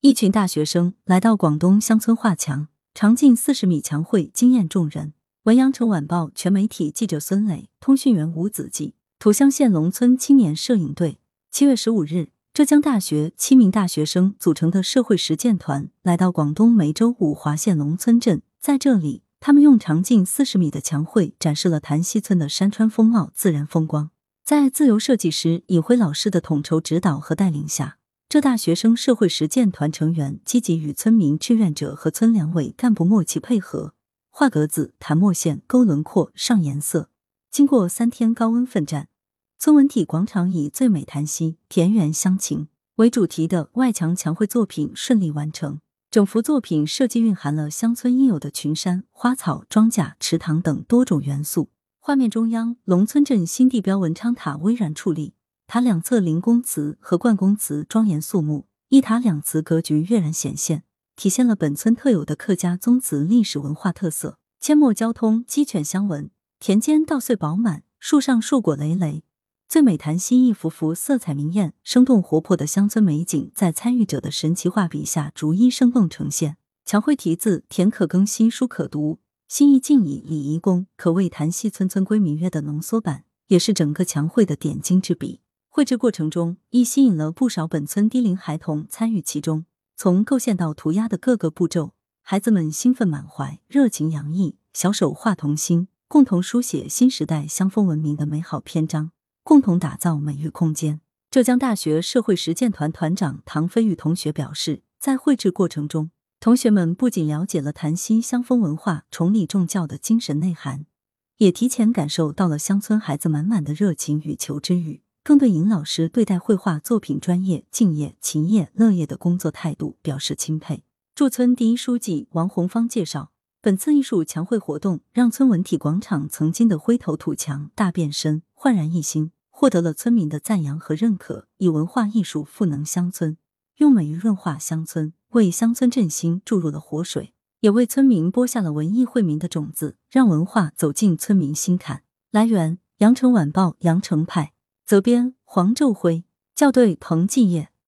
一群大学生来到广东乡村画墙，长近四十米墙绘惊艳众人。文阳城晚报全媒体记者孙磊，通讯员吴子记，图乡县农村青年摄影队。七月十五日，浙江大学七名大学生组成的社会实践团来到广东梅州五华县农村镇，在这里，他们用长近四十米的墙绘展示了潭溪村的山川风貌、自然风光。在自由设计师尹辉老师的统筹指导和带领下。浙大学生社会实践团成员积极与村民、志愿者和村两委干部默契配合，画格子、弹墨线、勾轮廓、上颜色。经过三天高温奋战，村文体广场以“最美檀溪，田园乡情”为主题的外墙墙绘作品顺利完成。整幅作品设计蕴含了乡村应有的群山、花草、庄稼、池塘等多种元素。画面中央，龙村镇新地标文昌塔巍然矗立。塔两侧灵公祠和冠公祠庄严肃穆，一塔两祠格局跃然显现，体现了本村特有的客家宗祠历史文化特色。阡陌交通，鸡犬相闻，田间稻穗饱满，树上树果累累。最美檀溪一幅幅色彩明艳、生动活泼的乡村美景，在参与者的神奇画笔下逐一生动呈现。墙绘题字“田可耕，兮书可读，心意尽以礼仪恭”，可谓檀溪村村规民约的浓缩版，也是整个墙绘的点睛之笔。绘制过程中，亦吸引了不少本村低龄孩童参与其中。从构线到涂鸦的各个步骤，孩子们兴奋满怀，热情洋溢，小手画童心，共同书写新时代乡风文明的美好篇章，共同打造美育空间。浙江大学社会实践团团长唐飞宇同学表示，在绘制过程中，同学们不仅了解了潭溪乡风文化、崇礼重教的精神内涵，也提前感受到了乡村孩子满满的热情与求知欲。更对尹老师对待绘画作品专业、敬业、勤业、乐业的工作态度表示钦佩。驻村第一书记王红芳介绍，本次艺术墙绘活动让村文体广场曾经的灰头土墙大变身，焕然一新，获得了村民的赞扬和认可。以文化艺术赋能乡村，用美育润化乡村，为乡村振兴注入了活水，也为村民播下了文艺惠民的种子，让文化走进村民心坎。来源：羊城晚报羊城派。责编：黄昼辉，校对：彭继业。